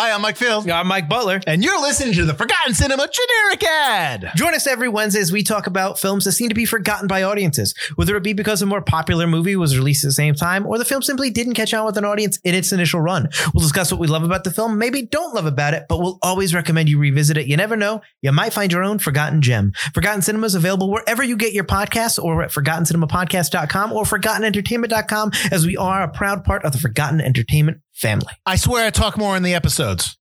Hi, I'm Mike Field. I'm Mike Butler. And you're listening to the Forgotten Cinema Generic Ad. Join us every Wednesday as we talk about films that seem to be forgotten by audiences, whether it be because a more popular movie was released at the same time or the film simply didn't catch on with an audience in its initial run. We'll discuss what we love about the film, maybe don't love about it, but we'll always recommend you revisit it. You never know, you might find your own forgotten gem. Forgotten Cinema is available wherever you get your podcasts or at forgottencinemapodcast.com or forgottenentertainment.com as we are a proud part of the Forgotten Entertainment family. I swear I talk more in the episodes.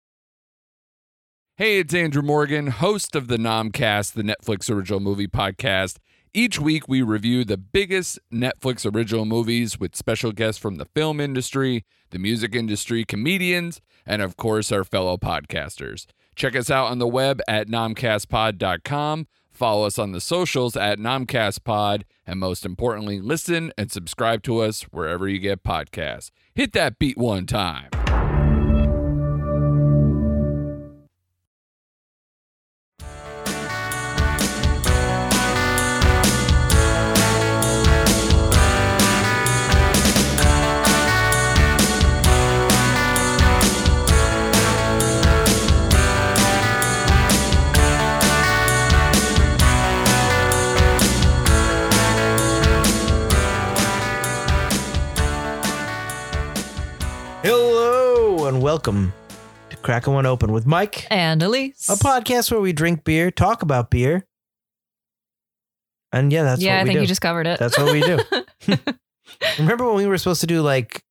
Hey, it's Andrew Morgan, host of the Nomcast, the Netflix original movie podcast. Each week, we review the biggest Netflix original movies with special guests from the film industry, the music industry, comedians, and of course, our fellow podcasters. Check us out on the web at nomcastpod.com. Follow us on the socials at nomcastpod. And most importantly, listen and subscribe to us wherever you get podcasts. Hit that beat one time. Welcome to Cracking One Open with Mike, And Elise. a podcast where we drink beer, talk about beer, and yeah, that's yeah, what I we think do. you just covered it. That's what we do. Remember when we were supposed to do like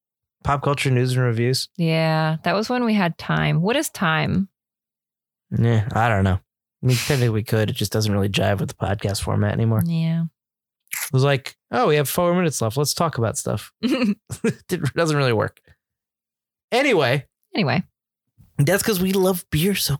pop culture news and reviews? yeah, that was when we had time. What is time? Yeah, I don't know. I mean, technically we could. It just doesn't really jive with the podcast format anymore. Yeah. It was like, oh, we have four minutes left. Let's talk about stuff. it doesn't really work. Anyway, anyway, that's because we love beer so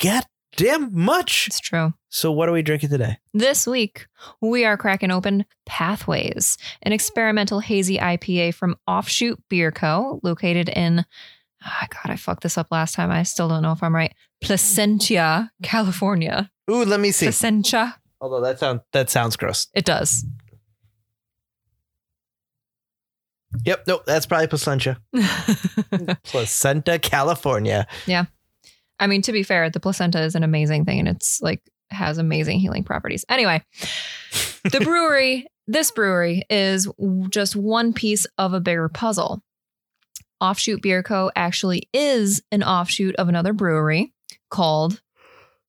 goddamn much. it's true. So, what are we drinking today? This week, we are cracking open Pathways, an experimental hazy IPA from Offshoot Beer Co., located in, oh God, I fucked this up last time. I still don't know if I'm right. Placentia, California. Ooh, let me see. Placentia. Although that sounds that sounds gross. It does. Yep, nope, that's probably Placentia. Placenta, California. Yeah. I mean, to be fair, the placenta is an amazing thing and it's like has amazing healing properties. Anyway, the brewery, this brewery is just one piece of a bigger puzzle. Offshoot Beer Co. actually is an offshoot of another brewery called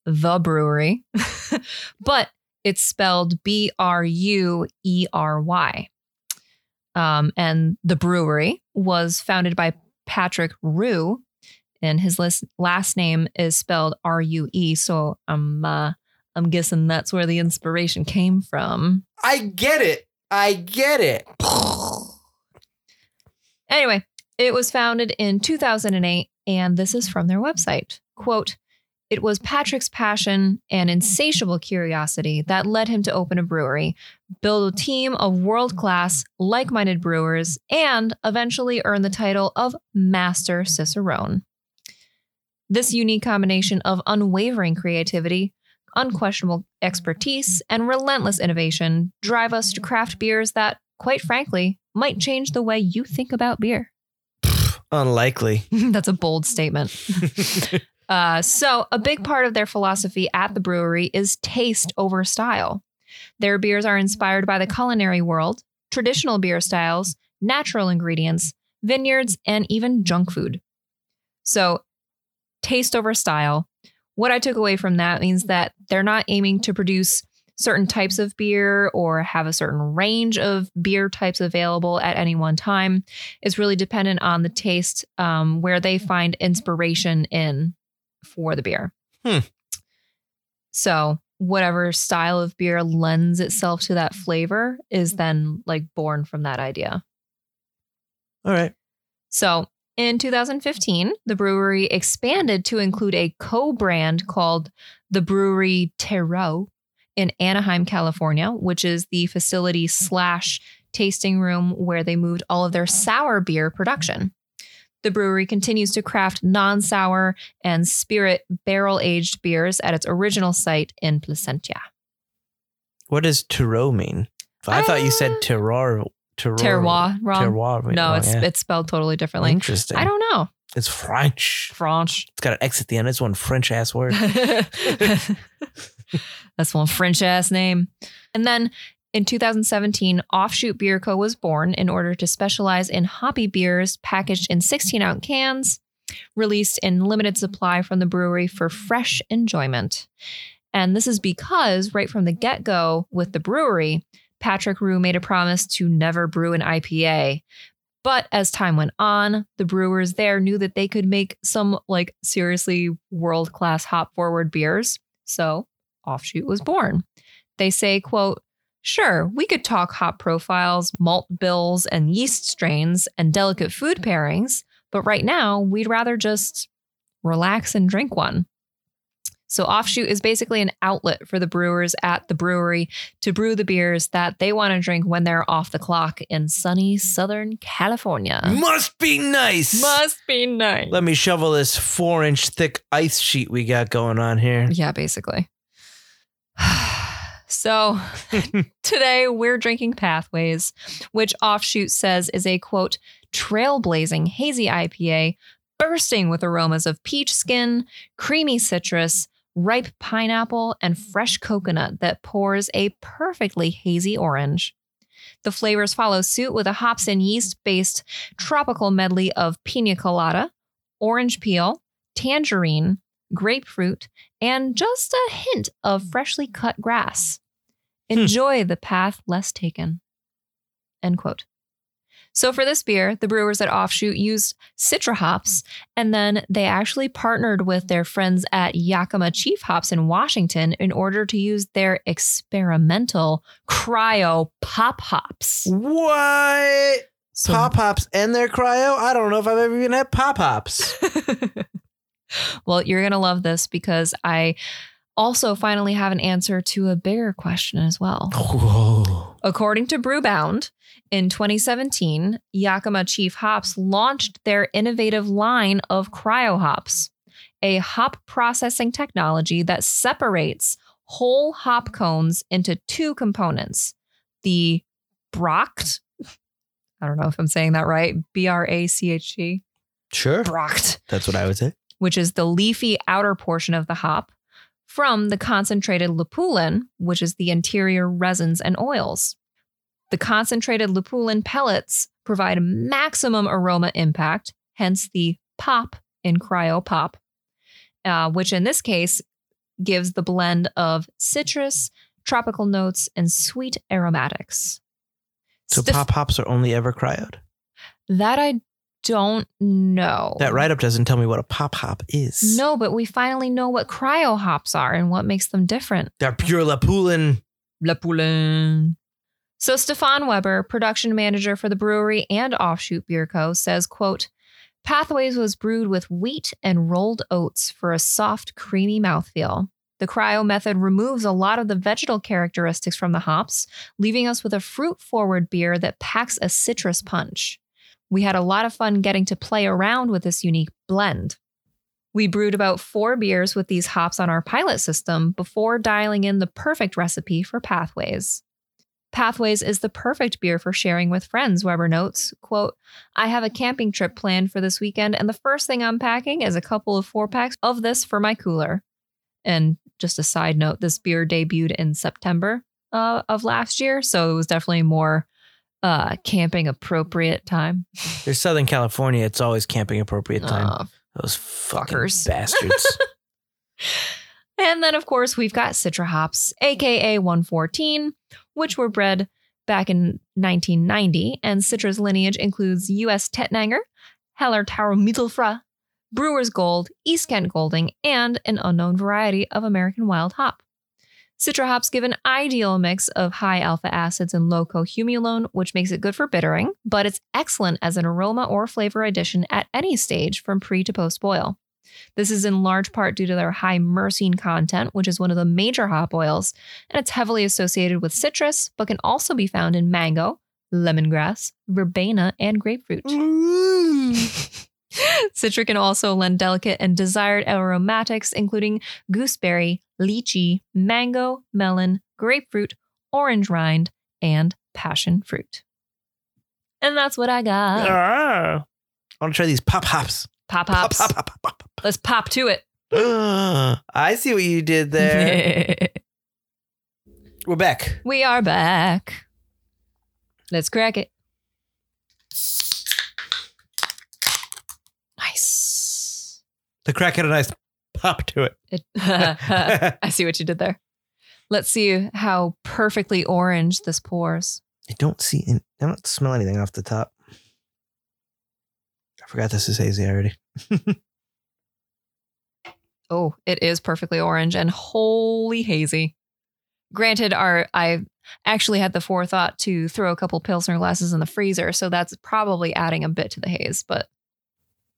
The Bruery, but it's spelled B R U E R Y. Um, and the brewery was founded by Patrick Rue, and his list, last name is spelled R U E. So I'm uh, I'm guessing that's where the inspiration came from. I get it. I get it. Anyway, it was founded in 2008, and this is from their website. Quote, it was Patrick's passion and insatiable curiosity that led him to open a brewery, build a team of world class, like minded brewers, and eventually earn the title of Master Cicerone. This unique combination of unwavering creativity, unquestionable expertise, and relentless innovation drive us to craft beers that, quite frankly, might change the way you think about beer. Unlikely. That's a bold statement. Uh, so, a big part of their philosophy at the brewery is taste over style. Their beers are inspired by the culinary world, traditional beer styles, natural ingredients, vineyards, and even junk food. So, taste over style. What I took away from that means that they're not aiming to produce certain types of beer or have a certain range of beer types available at any one time. It's really dependent on the taste, um, where they find inspiration in for the beer. Hmm. So, whatever style of beer lends itself to that flavor is then like born from that idea. All right. So, in 2015, the brewery expanded to include a co brand called the Bruery Terreux in Anaheim, California, which is the facility slash tasting room where they moved all of their sour beer production. The brewery continues to craft non sour and spirit barrel aged beers at its original site in Placentia. What does terreux mean? I thought you said Uh, terroir. Terroir. Terroir, wrong. Terroir. no, wrong, it's yeah. it's spelled totally differently. interesting. I don't know. It's French. French. It's got an X at the end. It's one French ass word. That's one French ass name. And then in 2017, Offshoot Beer Co. was born in order to specialize in hoppy beers packaged in 16 ounce cans, released in limited supply from the brewery for fresh enjoyment. And this is because, right from the get go with the brewery, Patrick Rue made a promise to never brew an IPA. But as time went on, the brewers there knew that they could make some like seriously world class hop forward beers. So Offshoot was born. They say, quote, Sure, we could talk hop profiles, malt bills, and yeast strains and delicate food pairings, but right now we'd rather just relax and drink one. So, Offshoot is basically an outlet for the brewers at the brewery to brew the beers that they want to drink when they're off the clock in sunny Southern California. Must be nice. Must be nice. Let me shovel this four inch thick ice sheet we got going on here. Yeah, basically. so today we're drinking Pathways, which Offshoot says is a quote, trailblazing hazy IPA bursting with aromas of peach skin, creamy citrus, ripe pineapple, and fresh coconut that pours a perfectly hazy orange. The flavors follow suit with a hops and yeast based tropical medley of pina colada, orange peel, tangerine, grapefruit, and just a hint of freshly cut grass. Hmm. Enjoy the path less taken. End quote. So for this beer, the brewers at Offshoot used Citra hops, and then they actually partnered with their friends at Yakima Chief Hops in Washington in order to use their experimental cryo pop hops. What? So- Pop hops and their cryo? I don't know if I've ever even had pop hops. well, you're going to love this because I also finally have an answer to a bigger question as well. Whoa. According to Brewbound, in 2017, Yakima Chief Hops launched their innovative line of cryo hops, a hop processing technology that separates whole hop cones into two components the Bracht, I don't know if I'm saying that right, B R A C H T, Sure. Bracht, That's what I would say. which is the leafy outer portion of the hop, from the concentrated lupulin, which is the interior resins and oils. The concentrated lupulin pellets provide maximum aroma impact, hence the pop in cryo pop, uh, which in this case gives the blend of citrus, tropical notes, and sweet aromatics. So Steph- pop hops are only ever cryoed. that I don't know. That write up doesn't tell me what a pop hop is. No, but we finally know what cryo hops are and what makes them different. They're pure Lapulin. La Poulain. So Stefan Weber, production manager for the brewery and Offshoot Beer Co., says, quote, Pathways was brewed with wheat and rolled oats for a soft, creamy mouthfeel. The cryo method removes a lot of the vegetal characteristics from the hops, leaving us with a fruit forward beer that packs a citrus punch. We had a lot of fun getting to play around with this unique blend. We brewed about four beers with these hops on our pilot system before dialing in the perfect recipe for Pathways. Pathways is the perfect beer for sharing with friends, Weber notes. Quote, I have a camping trip planned for this weekend, and the first thing I'm packing is a couple of four packs of this for my cooler. And just a side note, this beer debuted in September uh, of last year, so it was definitely more uh, camping appropriate time. There's Southern California. It's always camping appropriate time. Uh, Those fucking fuckers. bastards. And then, of course, we've got Citra hops, aka 114, which were bred back in 1990. And Citra's lineage includes U.S. Tettnanger, Hallertau Mittelfrüh, Brewer's Gold, East Kent Golding, and an unknown variety of American wild hop. Citra hops give an ideal mix of high alpha acids and low cohumulone, which makes it good for bittering, but it's excellent as an aroma or flavor addition at any stage from pre to post boil. This is in large part due to their high myrcene content, which is one of the major hop oils, and it's heavily associated with citrus, but can also be found in mango, lemongrass, verbena, and grapefruit. Citra can also lend delicate and desired aromatics, including gooseberry, lychee, mango, melon, grapefruit, orange rind, and passion fruit. And that's what I got. Ah. I want to try these pop hops. Pop Pop, pops. pop, pop, pop, pop, Let's pop to it. pop. I see what you did there. We're back. we are back. Let's crack it. Nice. The crack had a nice pop to it. It, I see what you did there. Let's see how perfectly orange this pours. I don't see. I don't smell anything off the top. I forgot this is hazy already. Oh, it is perfectly orange and wholly hazy. Granted, our I actually had the forethought to throw a couple pilsner glasses in the freezer, so that's probably adding a bit to the haze. But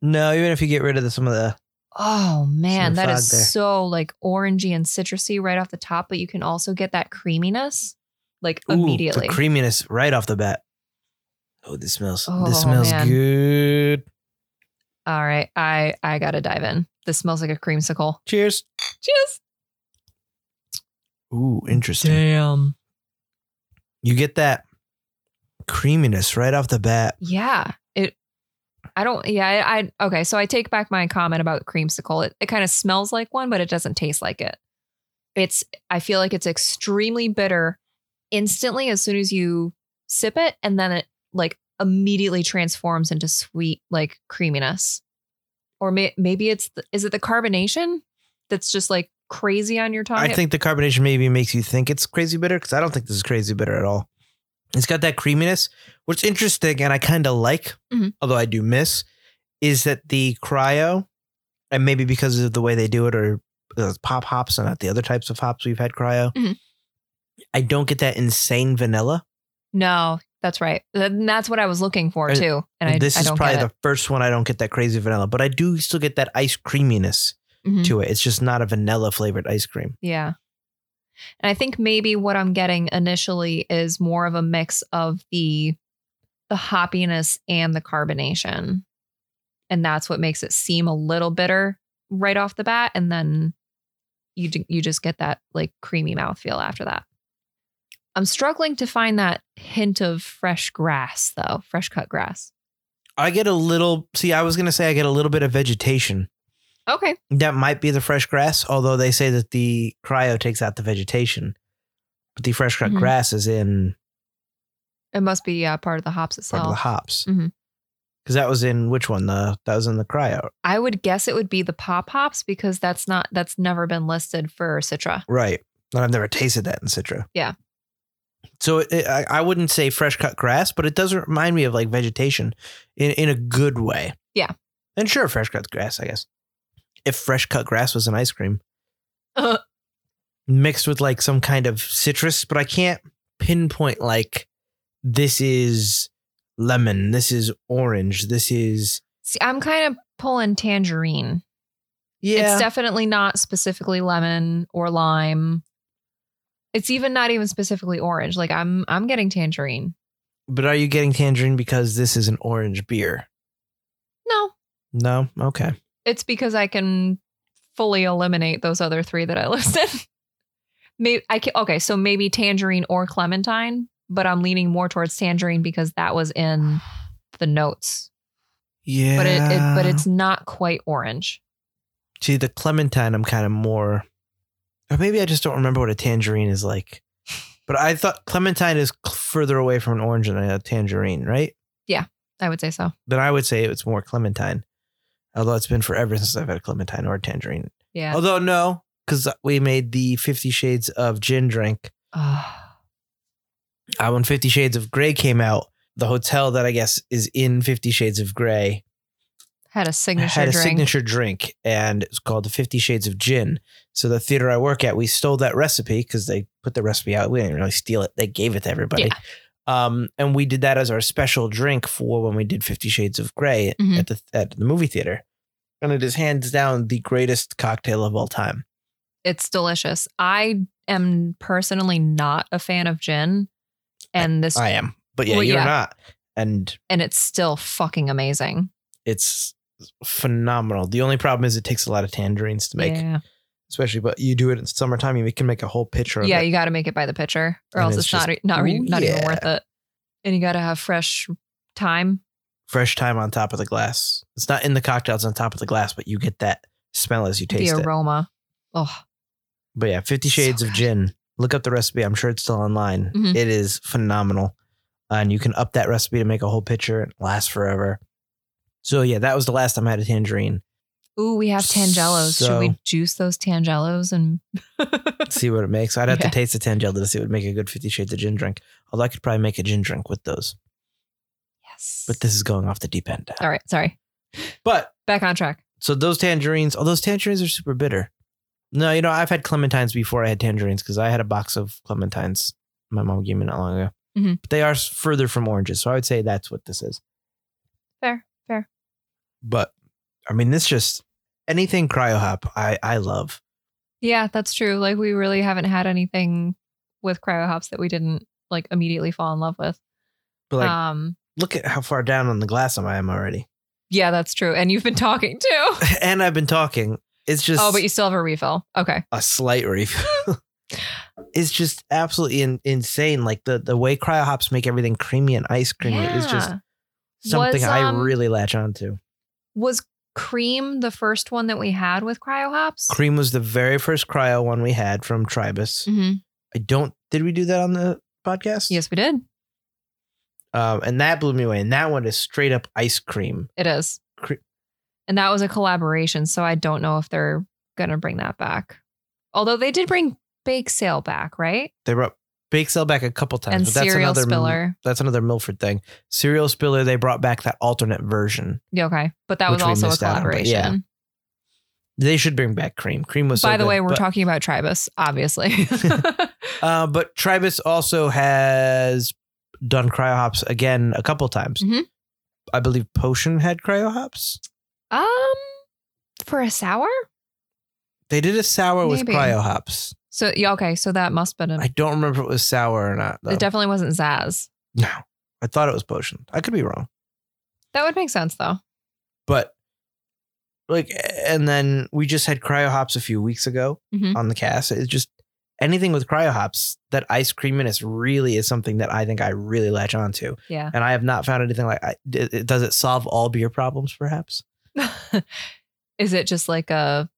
No, even if you get rid of the, some of the, oh man, Some that fog is there. so like orangey and citrusy right off the top. But you can also get that creaminess like ooh, immediately. the creaminess right off the bat. Oh, this smells. Oh, this smells man. good. All right, I I gotta dive in. This smells like a creamsicle. Cheers. Cheers. Ooh, interesting. Damn. You get that creaminess right off the bat. Yeah. I don't yeah, I, I okay, so I take back my comment about creamsicle. It it kind of smells like one, but it doesn't taste like it. It's I feel like it's extremely bitter instantly as soon as you sip it and then it like immediately transforms into sweet like creaminess. Or may, maybe it's the, is it the carbonation that's just like crazy on your tongue? I think the carbonation maybe makes you think it's crazy bitter because I don't think this is crazy bitter at all. It's got that creaminess. What's interesting and I kind of like, Mhm. although I do miss, is that the cryo, and maybe because of the way they do it or the pop hops and not the other types of hops we've had cryo, Mhm. I don't get that insane vanilla. No, that's right. And that's what I was looking for too. And I, this I is probably the first one I don't get that crazy vanilla, but I do still get that ice creaminess. Mhm. to it. It's just not a vanilla flavored ice cream. Yeah. And I think maybe what I'm getting initially is more of a mix of the the hoppiness and the carbonation. And that's what makes it seem a little bitter right off the bat and then you you just get that like creamy mouthfeel after that. I'm struggling to find that hint of fresh grass though, fresh cut grass. I get a little, see, I was going to say I get a little bit of vegetation. Okay. That might be the fresh grass, although they say that the cryo takes out the vegetation. But the fresh cut Mhm. grass is in It must be uh, part of the hops itself. part of the hops. Because that was in which one? The that was in the cryo, I would guess it would be the pop hops because that's not that's never been listed for Citra. right? And I've never tasted that in Citra. Yeah. So it, it- I, I wouldn't say fresh cut grass, but it does remind me of like vegetation in in a good way. Yeah. And sure, fresh cut grass, I guess. If fresh cut grass was an ice cream Uh. mixed with like some kind of citrus, but I can't pinpoint like this is lemon, this is orange, this is See, I'm kind of pulling tangerine. yeah. It's definitely not specifically lemon or lime. It's even not even specifically orange. Like I'm I'm getting tangerine. but are you getting tangerine because this is an orange beer? No, No, okay. It's because I can fully eliminate those other three that I listed. maybe I can okay, so maybe tangerine or clementine, but I'm leaning more towards tangerine because that was in the notes. Yeah, But it, it but it's not quite orange. See, the clementine, I'm kind of more. Or maybe I just don't remember what a tangerine is like. But I thought clementine is further away from an orange than a tangerine, right? Yeah, I would say so. Then I would say it's more clementine. Although it's been forever since I've had a clementine or a tangerine. Yeah. Although no, because we made the Fifty Shades of Gin drink. Oh, Uh, when Fifty Shades of Grey came out, the hotel that I guess is in Fifty Shades of Grey had a signature drink. had a drink. signature drink and it's called the 50 shades of gin so the theater i work at we stole that recipe because they put the recipe out we didn't really steal it they gave it to everybody Yeah. Um, and we did that as our special drink for when we did 50 shades of gray Mhm. at the at the movie theater and it is hands down the greatest cocktail of all time It's delicious. I am personally not a fan of gin, and this i am but yeah Well, you're yeah. not and and it's still fucking amazing. it's phenomenal the only problem is it takes a lot of tangerines to make yeah, especially but you do it in summertime you can make a whole pitcher yeah. it You got to make it by the pitcher, or And else it's it's, not just- not re- Ooh, not even worth it. And you got to have fresh thyme. fresh thyme on top of the glass. It's not in the cocktails on top of the glass, but you get that smell as you taste it. The aroma. Oh, But yeah, Fifty So Shades of. Gin. Look up the recipe. I'm sure it's still online. Mhm. It is phenomenal. and you can up that recipe to make a whole pitcher and last forever. So yeah, that was the last time I had a tangerine. Ooh, we have tangelos. Should we juice those tangelos and See what it makes. I'd have Yeah. to taste the tangelo to see what would make a good Fifty Shades of Gin drink. Although I could probably make a gin drink with those. yes. But this is going off the deep end. all right, sorry. But Back on track. so those tangerines, oh, those tangerines are super bitter. No, you know, I've had clementines before I had tangerines because I had a box of clementines my mom gave me not long ago. Mhm. But they are further from oranges. So I would say that's what this is. Fair, fair. But I mean, this just anything cryo hop, I, I love. Yeah, that's true. Like we really haven't had anything with cryo hops that we didn't like immediately fall in love with. But like, um, look at how far down on the glass I am already. yeah, that's true. And you've been talking too. and I've been talking. It's just oh, but you still have a refill. Okay. a slight refill. it's just absolutely in, insane. Like the, the way cryo hops make everything creamy and ice creamy is just something Was, I um, really latch onto. Was cream the first one that we had with cryo hops? Cream was the very first cryo one we had from Tribus. hmm I don't. Did we do that on the podcast? Yes, we did. Um, and that blew me away. And that one is straight up ice cream. It is. Cre- And that was a collaboration, so I don't know if they're gonna bring that back. Although they did bring Bake Sale back, right? They brought Bake Sale back a couple times, and but that's cereal another spiller. That's another Milford thing. Cereal spiller. They brought back that alternate version. Yeah, okay, but that was also a out on, collaboration. yeah. They should bring back cream. Cream was. so By the good, way, we're but- talking about Tribus, obviously. Uh, but Tribus also has done cryo hops again a couple times. Mhm. I believe Potion had cryo hops. um, for a sour. They did a sour with Maybe. cryo hops. So yeah, okay, so that must have been. I don't remember if it was sour or not. Though. it definitely wasn't Zaz. no, I thought it was Potion. I could be wrong, That would make sense though. but like, and then we just had cryo hops a few weeks ago Mhm. on the cast. It's just anything with cryo hops. That ice creaminess really is something that I think I really latch onto, Yeah. and I have not found anything like. I, does it solve all beer problems? Perhaps. Is it just like a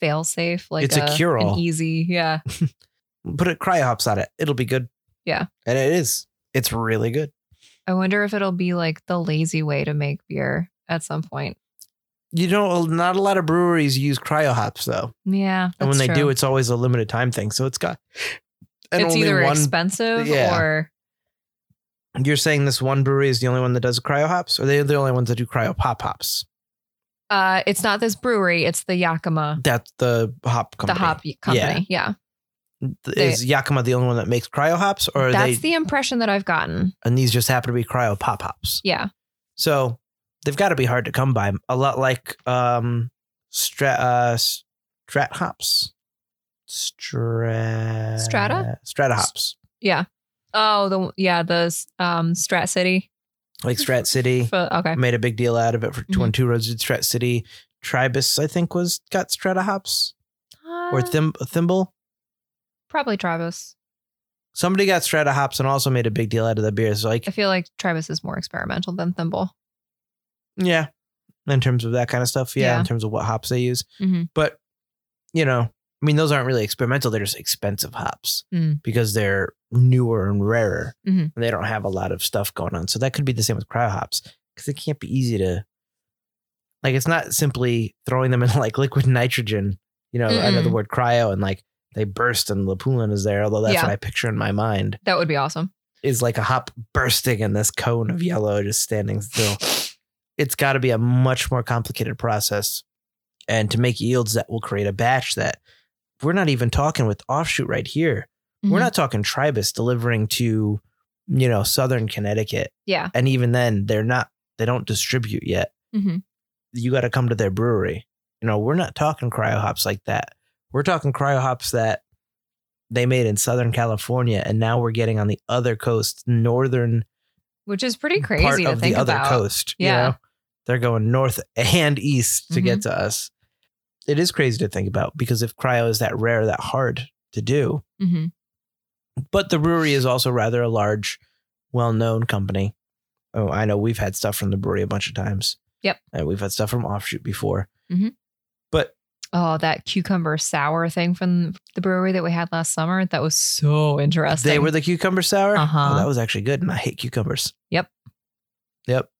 fail safe? Like It's a an cure-all. easy, yeah. put a cryo hops on it. It'll be good. Yeah. And it is. It's really good. I wonder if it'll be like the lazy way to make beer at some point. You know, not a lot of breweries use cryo hops though. Yeah. and when they do, it's always a limited time thing. So it's got it's either one expensive yeah. or you're saying this one brewery is the only one that does cryo hops? Or are they the only ones that do cryo pop hops? Uh it's not this brewery, it's the Yakima, That's the hop company. the hop company. Yeah. Is Yakima the only one that makes cryo hops? Or That's they the impression that I've gotten. and these just happen to be cryo pop hops? Yeah. So they've got to be hard to come by. A lot like um strat uh strat hops. Strat Strata? Strata hops. Yeah. Oh, the yeah, the um Strat City. Like Strat City. Fo- Okay. Made a big deal out of it for Mhm. when two roads did Strat City. Tribus, I think, was got Strata hops. Or Uh, Thim- Thimble. probably Tribus. Somebody got Strata hops and also made a big deal out of the beers. Like, I feel like Tribus is more experimental than Thimble. yeah, in terms of that kind of stuff. Yeah, Yeah. in terms of what hops they use. Mhm. But, you know, I mean, those aren't really experimental. They're just expensive hops Mm. because they're newer and rarer Mhm. and they don't have a lot of stuff going on. So that could be the same with cryo hops because it can't be easy to, like, it's not simply throwing them in like liquid nitrogen. You know, I know the word cryo and like they burst and Lapulin is there, although that's Yeah. what I picture in my mind. That would be awesome. is like a hop bursting in this cone of yellow just standing still. it's got to be a much more complicated process. And to make yields that will create a batch that we're not even talking with offshoot right here. We're Mhm. not talking Tribus delivering to, you know, Southern Connecticut. Yeah. And even then, they're not, they don't distribute yet. Mhm. You got to come to their brewery. You know, we're not talking cryo hops like that. We're talking cryo hops that they made in Southern California. And now we're getting on the other coast, northern Which is pretty part crazy to of think the other about. coast. you Yeah. know? They're going north and east to Mm-hmm. get to us. It is crazy to think about because if cryo is that rare, that hard to do, hmm but the brewery is also rather a large, well known company. Oh, I know we've had stuff from the brewery a bunch of times. Yep. And we've had stuff from Offshoot before. Mhm. But Oh, that cucumber sour thing from the brewery that we had last summer. That was so interesting. they were the cucumber sour. Uh-huh. Oh, that was actually good, and I hate cucumbers. Yep. Yep.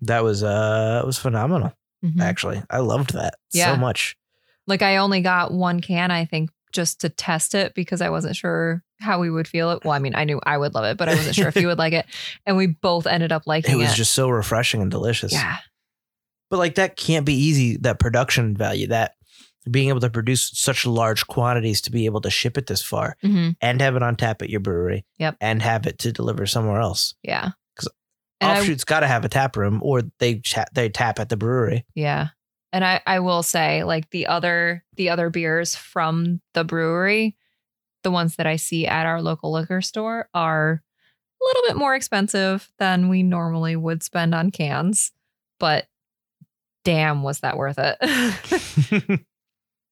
That was uh, it was phenomenal. Mhm. Actually, I loved that Yeah. so much. Like I only got one can, I think, just to test it because I wasn't sure how we would feel it. Well, I mean, I knew I would love it, but I wasn't sure if you would like it. And we both ended up liking It it. was just so refreshing and delicious. yeah. But like that can't be easy. That production value, that being able to produce such large quantities to be able to ship it this far hmm and have it on tap at your brewery. Yep. And have it to deliver somewhere else. Yeah. And Offshoot's got to have a tap room, or they chat, they tap at the brewery. Yeah. And I, I will say, like the other the other beers from the brewery, the ones that I see at our local liquor store are a little bit more expensive than we normally would spend on cans. But damn, was that worth it?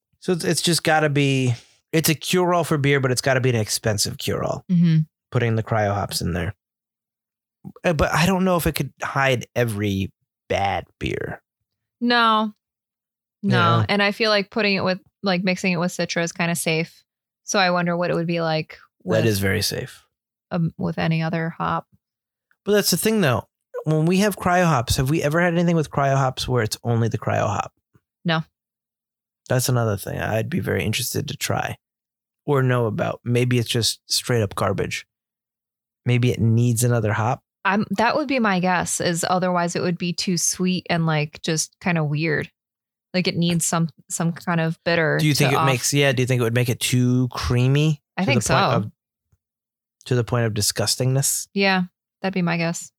so it's, it's just got to be. It's a cure all for beer, but it's got to be an expensive cure all. hmm Putting the cryo hops in there, but I don't know if it could hide every bad beer. No. No. Yeah. And I feel like putting it with like mixing it with Citra is kind of safe. So I wonder what it would be like with, that is very safe. um, with any other hop. But that's the thing, though. When we have cryo hops, have we ever had anything with cryo hops where it's only the cryo hop? No. That's another thing I'd be very interested to try or know about. Maybe it's just straight up garbage. Maybe it needs another hop. I'm that would be my guess is otherwise it would be too sweet and like just kind of weird. Like it needs some some kind of bitter. Do you think it off- makes, yeah, do you think it would make it too creamy? I think so. of- to the point of disgustingness? Yeah, that'd be my guess.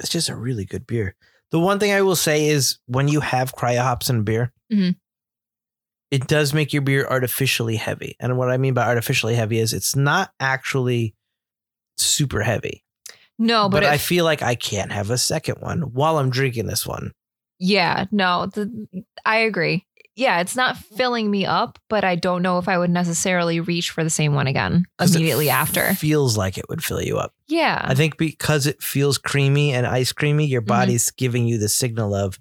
It's just a really good beer. The one thing I will say is when you have cryo hops in beer, Mhm. it does make your beer artificially heavy. And what I mean by artificially heavy is it's not actually super heavy. No, but but, I feel like I can't have a second one while I'm drinking this one. yeah, no, the, I agree. Yeah, it's not filling me up, but I don't know if I would necessarily reach for the same one again 'Cause it immediately after. Feels like it would fill you up. Yeah. I think because it feels creamy and ice creamy, your Mhm. body's giving you the signal of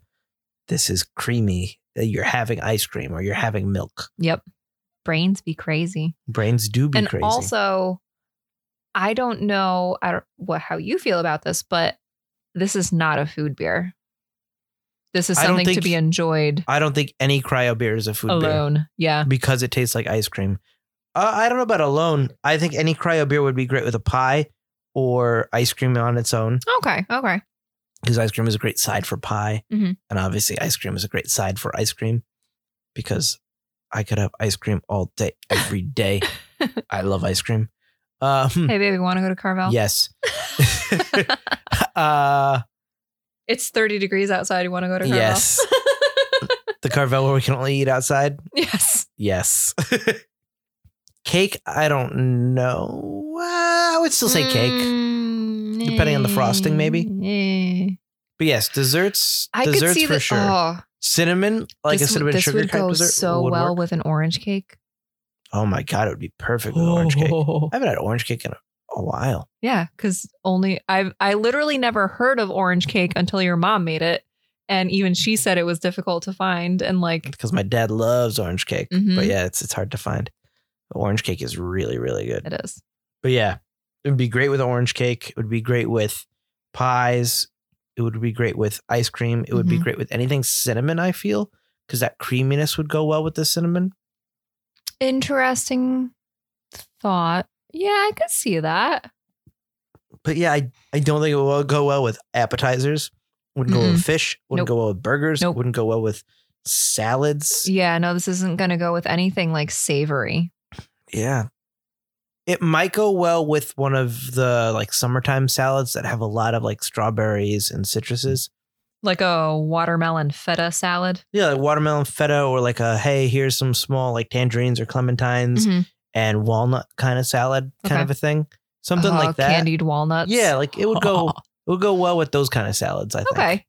this is creamy. You're having ice cream or you're having milk. yep. Brains be crazy. Brains do be and crazy. also i don't know i don't what how you feel about this but this is not a food beer this is something to be enjoyed I don't think any cryo beer is a food beer alone yeah because it tastes like ice cream. Uh, I don't know about alone. I think any cryo beer would be great with a pie or ice cream on its own okay okay because ice cream is a great side for pie. Mhm. And obviously, ice cream is a great side for ice cream because I could have ice cream all day, every day. I love ice cream. Um, hey baby want to go to carvel yes. uh, it's 30 degrees outside you want to go to carvel yes. The Carvel where we can only eat outside. yes Yes. cake, I don't know. Uh, I would still say cake. Mm, depending on the frosting, maybe. eh. But yes, desserts. i could desserts see for that sure. oh, cinnamon, like this, a cinnamon this sugar would type go dessert. so would well work. with an orange cake Oh my god, it would be perfect with orange cake. Oh. I haven't had orange cake in a, a while. Yeah, because only I I literally never heard of orange cake until your mom made it, and even she said it was difficult to find. And like, because my dad loves orange cake. Mhm. But yeah, it's it's hard to find. Orange cake is really really good. it is. But yeah, it would be great with orange cake. It would be great with pies. It would be great with ice cream. It would be Mhm. great with anything cinnamon. I feel because that creaminess would go well with the cinnamon. Interesting thought. Yeah, I could see that. But yeah, I, I don't think it will go well with appetizers. Wouldn't go well with fish. Wouldn't Nope. go well with burgers. Nope. Wouldn't go well with salads. Yeah, no, this isn't going to go with anything like savory. Yeah. It might go well with one of the like summertime salads that have a lot of like strawberries and citruses. Like a watermelon feta salad. Yeah, like watermelon feta or like a hey, here's some small like tangerines or clementines Mhm. and walnut kind of salad kind Okay. of a thing. Something Uh, like that. Candied walnuts. Yeah, like it would go it would go well with those kind of salads, I think. okay.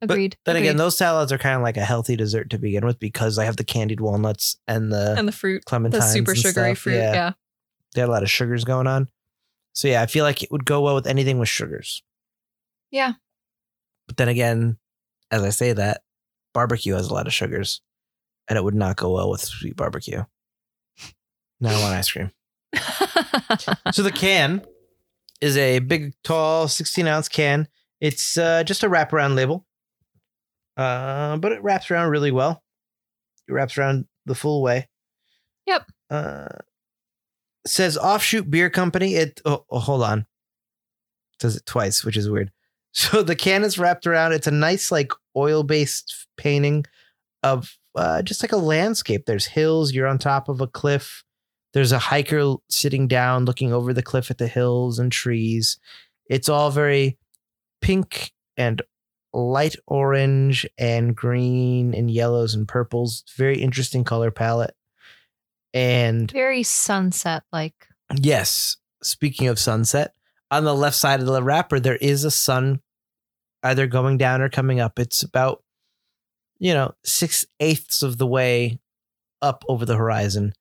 Agreed. But Then again, those salads are kind of like a healthy dessert to begin with because I have the candied walnuts and the and the fruit, clementines. the super sugary stuff. fruit. Yeah. They had a lot of sugars going on. So yeah, I feel like it would go well with anything with sugars. Yeah. But then again, as I say that, barbecue has a lot of sugars, and it would not go well with sweet barbecue. Now I want ice cream. So the can is a big, tall, 16 ounce can. It's uh, just a wraparound label, uh, but it wraps around really well. It wraps around the full way. Yep. Uh, says offshoot beer company. It oh, oh, hold on. Says it twice, which is weird. So the can is wrapped around. It's a nice like oil based painting of uh, just like a landscape. There's hills. You're on top of a cliff. There's a hiker sitting down, looking over the cliff at the hills and trees. It's all very pink and light orange and green and yellows and purples. Very interesting color palette. And Very sunset like. yes, speaking of sunset, on the left side of the wrapper, there is a sun either going down or coming up. It's about, you know, six eighths of the way up over the horizon.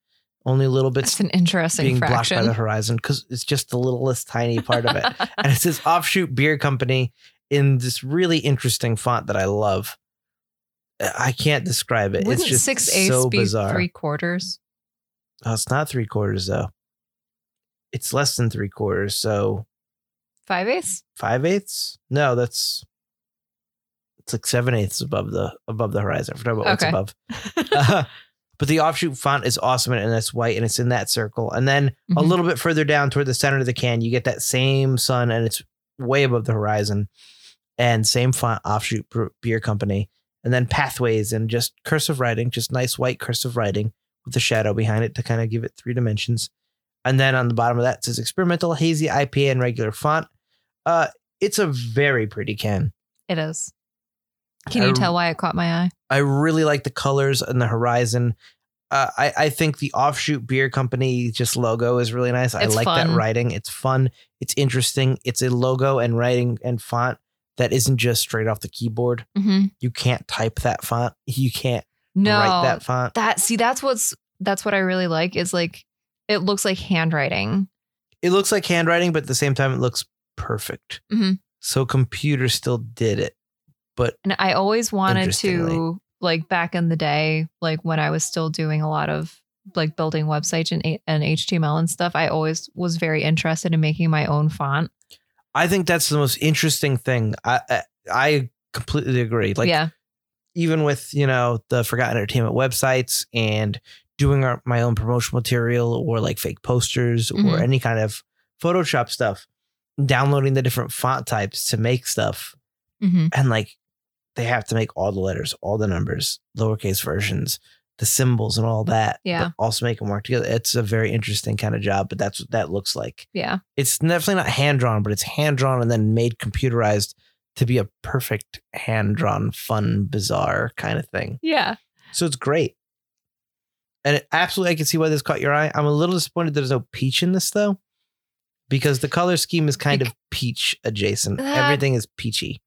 Only a little bit It's an interesting being blocked by the horizon because it's just the littlest tiny part of it. and it says offshoot beer company in this really interesting font that I love. I can't describe it. Wouldn't it's just six eighths so be bizarre. three quarters? Oh, it's not three quarters though. It's less than three quarters. So Five eighths? five eighths? No, that's it's like seven eighths above the above the horizon. I forgot about what's Okay. above. Uh, but the offshoot font is awesome and it's white and it's in that circle. And then a Mhm. little bit further down toward the center of the can, you get that same sun and it's way above the horizon. And same font, offshoot beer company. And then pathways and just cursive writing, just nice white cursive writing with the shadow behind it to kind of give it three dimensions. And then on the bottom of that it says experimental, hazy IPA, and regular font. Uh, it's a very pretty can. It is. Can you I- tell why it caught my eye? I really like the colors and the horizon. Uh, I, I think the offshoot beer company just logo is really nice. I It's like fun. that writing. It's fun. It's interesting. It's a logo and writing and font that isn't just straight off the keyboard. hmm You can't type that font. You can't No, write that font. that see that's what's that's what I really like is like it looks like handwriting. It looks like handwriting, but at the same time, it looks perfect. Mhm. So computer still did it. But And I always wanted to like back in the day, like when I was still doing a lot of like building websites and, and HTML and stuff, I always was very interested in making my own font. I think that's the most interesting thing. I I, I completely agree. Like yeah. even with you know the forgotten entertainment websites and doing our, my own promotional material or like fake posters or Mhm. any kind of photoshop stuff downloading the different font types to make stuff hmm and like they have to make all the letters all the numbers lowercase versions the symbols and all that Yeah. but also make them work together it's a very interesting kind of job but that's what that looks like Yeah. it's definitely not hand drawn, but it's hand drawn and then made computerized to be a perfect hand drawn, fun, bizarre kind of thing. Yeah. So it's great. And it, absolutely, I can see why this caught your eye. I'm a little disappointed there's no peach in this though, because the color scheme is kind of peach adjacent. That- Everything is peachy.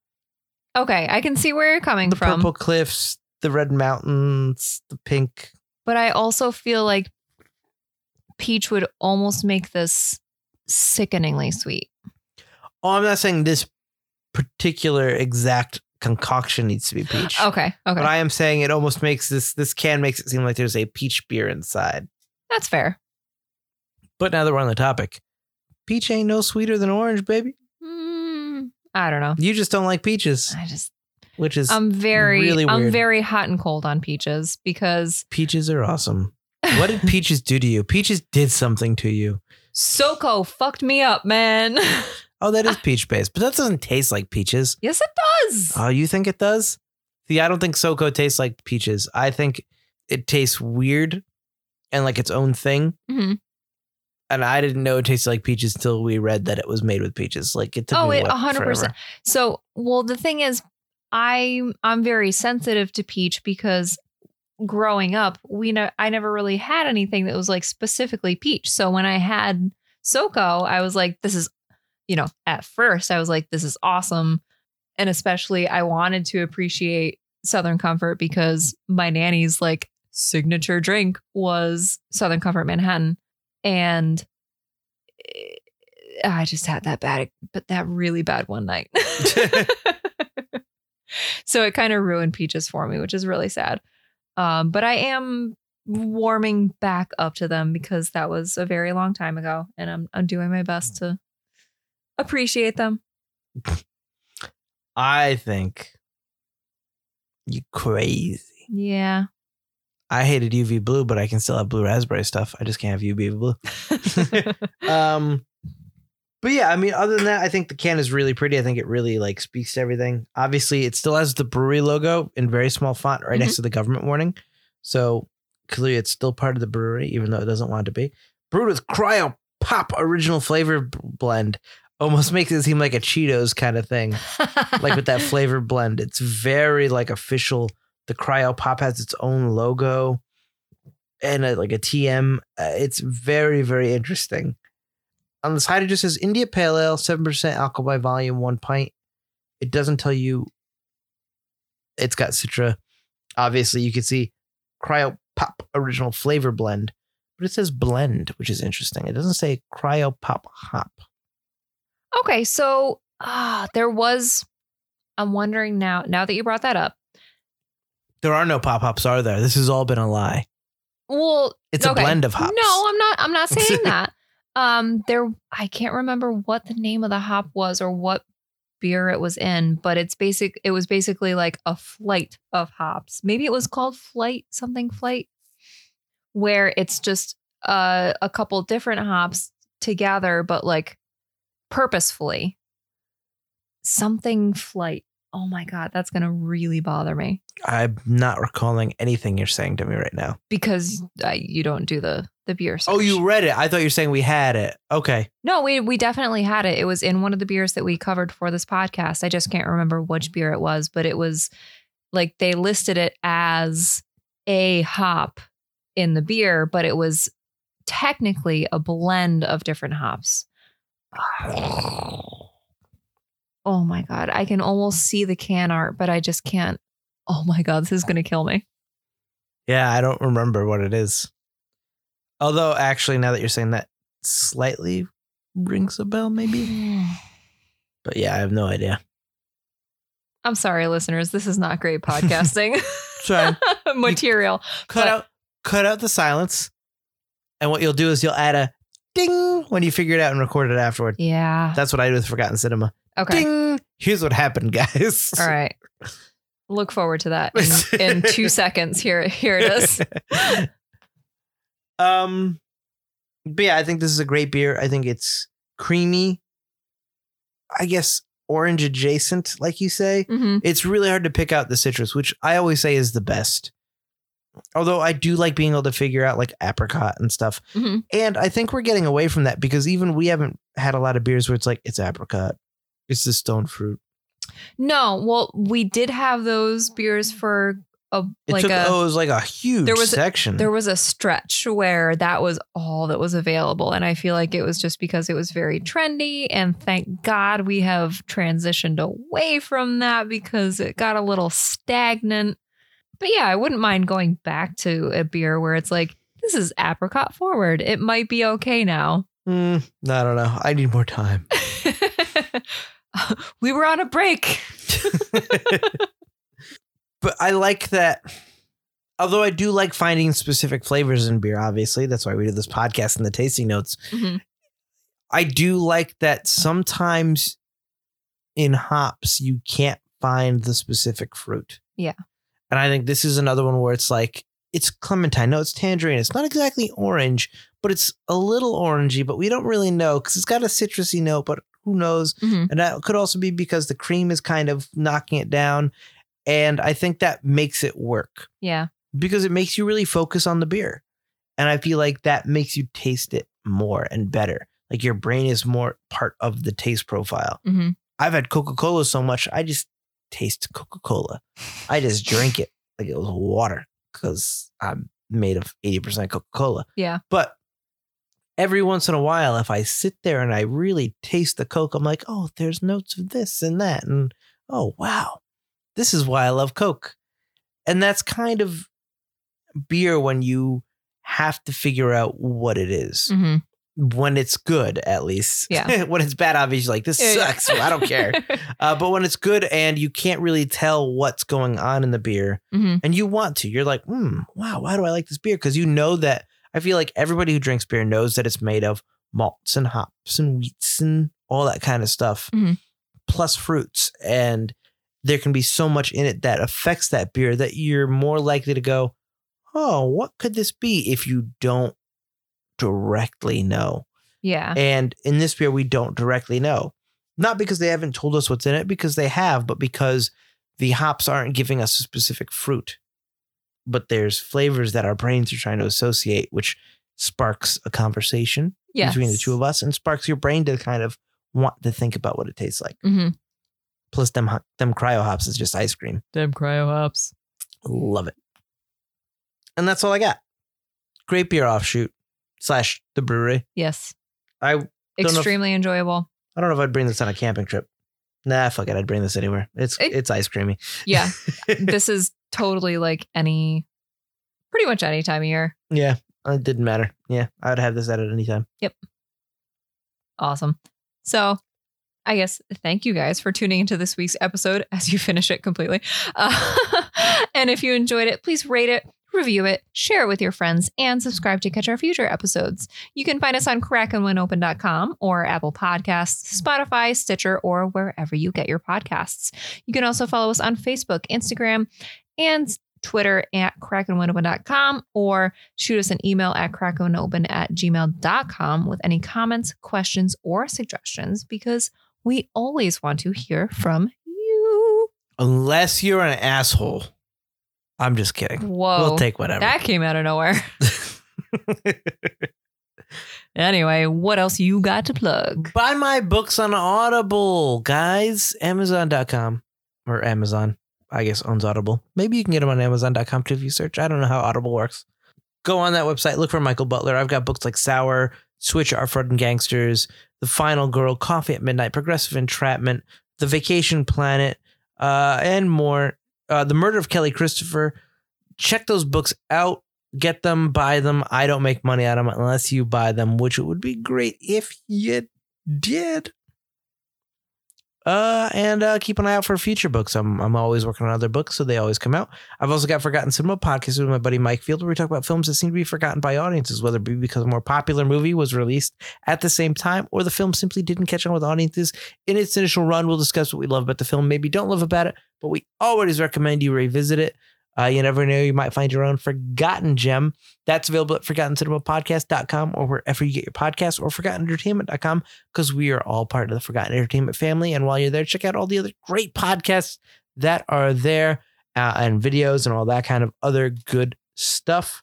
Okay. I can see where you're coming The from. The purple cliffs, the red mountains, the pink. but I also feel like peach would almost make this sickeningly sweet. Oh, I'm not saying this particular exact concoction needs to be peach. Okay. Okay. But I am saying it almost makes this this can makes it seem like there's a peach beer inside. That's fair. But now that we're on the topic, peach ain't no sweeter than orange, baby. Mm, I don't know. You just don't like peaches, I just which is I'm very really I'm very hot and cold on peaches because peaches are awesome. What did peaches do to you? Peaches did something to you. SoCo fucked me up, man. Oh, that is peach based, but that doesn't taste like peaches. yes, it does. Oh, you think it does? See, I don't think SoCo tastes like peaches. I think it tastes weird and like its own thing. Mhm. And I didn't know it tasted like peaches until we read that it was made with peaches. Like it took Oh, me it 100%. So, well, the thing is, I I'm very sensitive to peach because growing up, we know I never really had anything that was like specifically peach. So when I had SoCo, I was like, this is, you know, at first I was like, this is awesome, and especially I wanted to appreciate Southern Comfort because my nanny's like signature drink was Southern Comfort Manhattan, and. eh, I just had that bad, but that really bad one night. so it kind of ruined peaches for me, which is really sad. Um, but I am warming back up to them because that was a very long time ago, and I'm I'm doing my best to appreciate them. I think you crazy. Yeah. I hated UV blue, but I can still have blue raspberry stuff. I just can't have UV blue. um, but yeah, I mean, other than that, I think the can is really pretty. I think it really like speaks to everything. Obviously, it still has the brewery logo in very small font right next to the government warning. So clearly, it's still part of the brewery, even though it doesn't want to be. Brewed with cryo pop original flavor blend. Almost makes it seem like a Cheetos kind of thing, like with that flavor blend. It's very like official. The cryo pop has its own logo and a, like a TM. Uh, it's very very interesting. On the side, it just says India Pale Ale, seven percent alcohol by volume, one pint. It doesn't tell you. It's got Citra. Obviously, you can see Cryo Pop Original Flavor Blend, but it says blend, which is interesting. It doesn't say Cryo Pop Hop. okay, so ah, there was. I'm wondering now. Now that you brought that up, There are no pop hops, are there? This has all been a lie. well, It's a blend of hops. No, I'm not. I'm not saying that. Um, there. I can't remember what the name of the hop was or what beer it was in, but it's basic. It was basically like a flight of hops. Maybe it was called Flight something Flight, where it's just uh, a couple different hops together, but like purposefully. Something Flight. Oh my god, that's gonna really bother me I'm not recalling anything you're saying to me right now. because uh, you don't do the the beer. Oh, you read it. I thought you were saying we had it. Okay. No, we we definitely had it. It was in one of the beers that we covered for this podcast. I just can't remember which beer it was, but it was like they listed it as a hop in the beer, but it was technically a blend of different hops. Oh my god, I can almost see the can art, but I just can't. Oh my god, this is going to kill me. Yeah, I don't remember what it is. Although, actually, now that you're saying that, slightly rings a bell, maybe. But yeah, I have no idea. I'm sorry listeners, this is not great podcasting material. cut But- out, cut out the silence, and what you'll do is you'll add a ding when you figure it out and record it afterward. Yeah. That's what I do with Forgotten Cinema. Okay. Ding. Here's what happened, guys. All right. Look forward to that in, in two seconds. Here, here it is. um, but yeah, I think this is a great beer. I think it's creamy. I guess orange adjacent, like you say. hmm It's really hard to pick out the citrus, which I always say is the best. Although I do like being able to figure out like apricot and stuff. hmm And I think we're getting away from that because even we haven't had a lot of beers where it's like it's apricot, it's the stone fruit. No, well, we did have those beers for a It like took a. oh, it was like a huge there was a- section. there was a stretch where that was all that was available. And I feel like it was just because it was very trendy. And thank God we have transitioned away from that because it got a little stagnant. But yeah, I wouldn't mind going back to a beer where it's like, this is apricot forward. It might be okay now. Hmm, I don't know. I need more time. we were on a break. but I like that. Although I do like finding specific flavors in beer, obviously. That's why we do this podcast and the tasting notes. Mhm. I do like that sometimes in hops, you can't find the specific fruit. Yeah. And I think this is another one where it's like, it's clementine. No, it's tangerine. It's not exactly orange, but it's a little orangey, but we don't really know because it's got a citrusy note, but who knows? Mhm. And that could also be because the cream is kind of knocking it down. And I think that makes it work Yeah. because it makes you really focus on the beer. And I feel like that makes you taste it more and better. Like your brain is more part of the taste profile. hmm I've had Coca Cola so much, I just taste Coca Cola. I just drink it like it was water because I'm made of 80% Coca Cola. Yeah. But every once in a while, if I sit there and I really taste the Coke, I'm like, oh, there's notes of this and that. And oh, wow, this is why I love Coke. And that's kind of beer when you have to figure out what it is. hmm when it's good, at least. Yeah. when it's bad, obviously, like this sucks. I don't care. Uh, but when it's good and you can't really tell what's going on in the beer, hmm and you want to, you're like, hmm, wow, why do I like this beer? Because you know that I feel like everybody who drinks beer knows that it's made of malts and hops and wheats and all that kind of stuff, Mhm. plus fruits. And there can be so much in it that affects that beer that you're more likely to go, oh, what could this be if you don't directly know? Yeah. And in this beer, we don't directly know. Not because they haven't told us what's in it, because they have, but because the hops aren't giving us a specific fruit. But there's flavors that our brains are trying to associate, which sparks a conversation Yes. between the two of us and sparks your brain to kind of want to think about what it tastes like. Mm-hmm. Plus, them them cryo hops is just ice cream. Them cryo hops. Love it. And that's all I got. Great beer offshoot slash the brewery. Yes. I know if- Extremely enjoyable. I don't know if I'd bring this on a camping trip. Nah, fuck it. I'd bring this anywhere. It's It- it's ice creamy. Yeah. this is totally like any, pretty much any time of year. yeah, it didn't matter. Yeah, I would have this at at any time. Yep. Awesome. So, I guess thank you guys for tuning into this week's episode as you finish it completely. Uh, and if you enjoyed it, please rate it, review it, share it with your friends, and subscribe to catch our future episodes. You can find us on crackandwinopen.com or Apple Podcasts, Spotify, Stitcher, or wherever you get your podcasts. You can also follow us on Facebook, Instagram, and Twitter at crackandwinopen.com or shoot us an email at crackandwinopen at gmail.com with any comments, questions, or suggestions because we always want to hear from you. Unless you're an asshole. I'm just kidding. Whoa. We'll take whatever. that came out of nowhere. Anyway, what else you got to plug? Buy my books on Audible, guys. Amazon.com or Amazon, I guess, owns Audible. Maybe you can get them on Amazon.com too if you search. I don't know how Audible works. Go on that website, look for Michael Butler. I've got books like Sour, Switch, Our Fraud, and Gangsters, The Final Girl, Coffee at Midnight, Progressive Entrapment, The Vacation Planet, uh, and more. Uh, the Murder of Kelly Christopher. Check those books out. Get them, buy them. I don't make money out of them unless you buy them, which it would be great if you did. Uh, and uh, keep an eye out for future books. I'm I'm always working on other books, so they always come out. I've also got Forgotten Cinema podcast with my buddy Mike Field, where we talk about films that seem to be forgotten by audiences, whether it be because a more popular movie was released at the same time, or the film simply didn't catch on with audiences in its initial run. We'll discuss what we love about the film, maybe don't love about it, but we always recommend you revisit it. Uh, you never know, you might find your own forgotten gem. That's available at ForgottenCinemaPodcast.com or wherever you get your podcasts or ForgottenEntertainment.com because we are all part of the Forgotten Entertainment family. And while you're there, check out all the other great podcasts that are there uh, and videos and all that kind of other good stuff.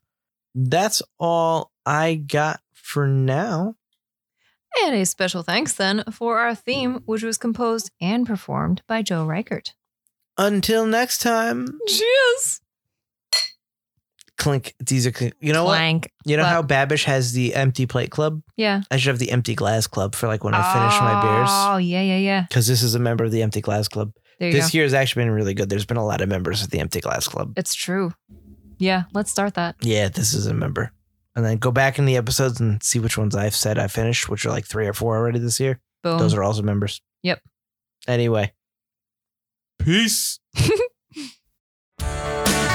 That's all I got for now. And a special thanks then for our theme, which was composed and performed by Joe Reichert. Until next time, Cheers. clink. These are clink. You know what? Clank. You know how Babish has the empty plate club? Yeah. I should have the empty glass club for like when I finish my beers. Oh, yeah, yeah, yeah. Because this is a member of the empty glass club. There This go. year has actually been really good. There's been a lot of members of the empty glass club. It's true. Yeah, let's start that. Yeah, this is a member. And then go back in the episodes and see which ones I've said I finished, which are like three or four already this year. Boom. Those are also members. Yep. Anyway. Peace.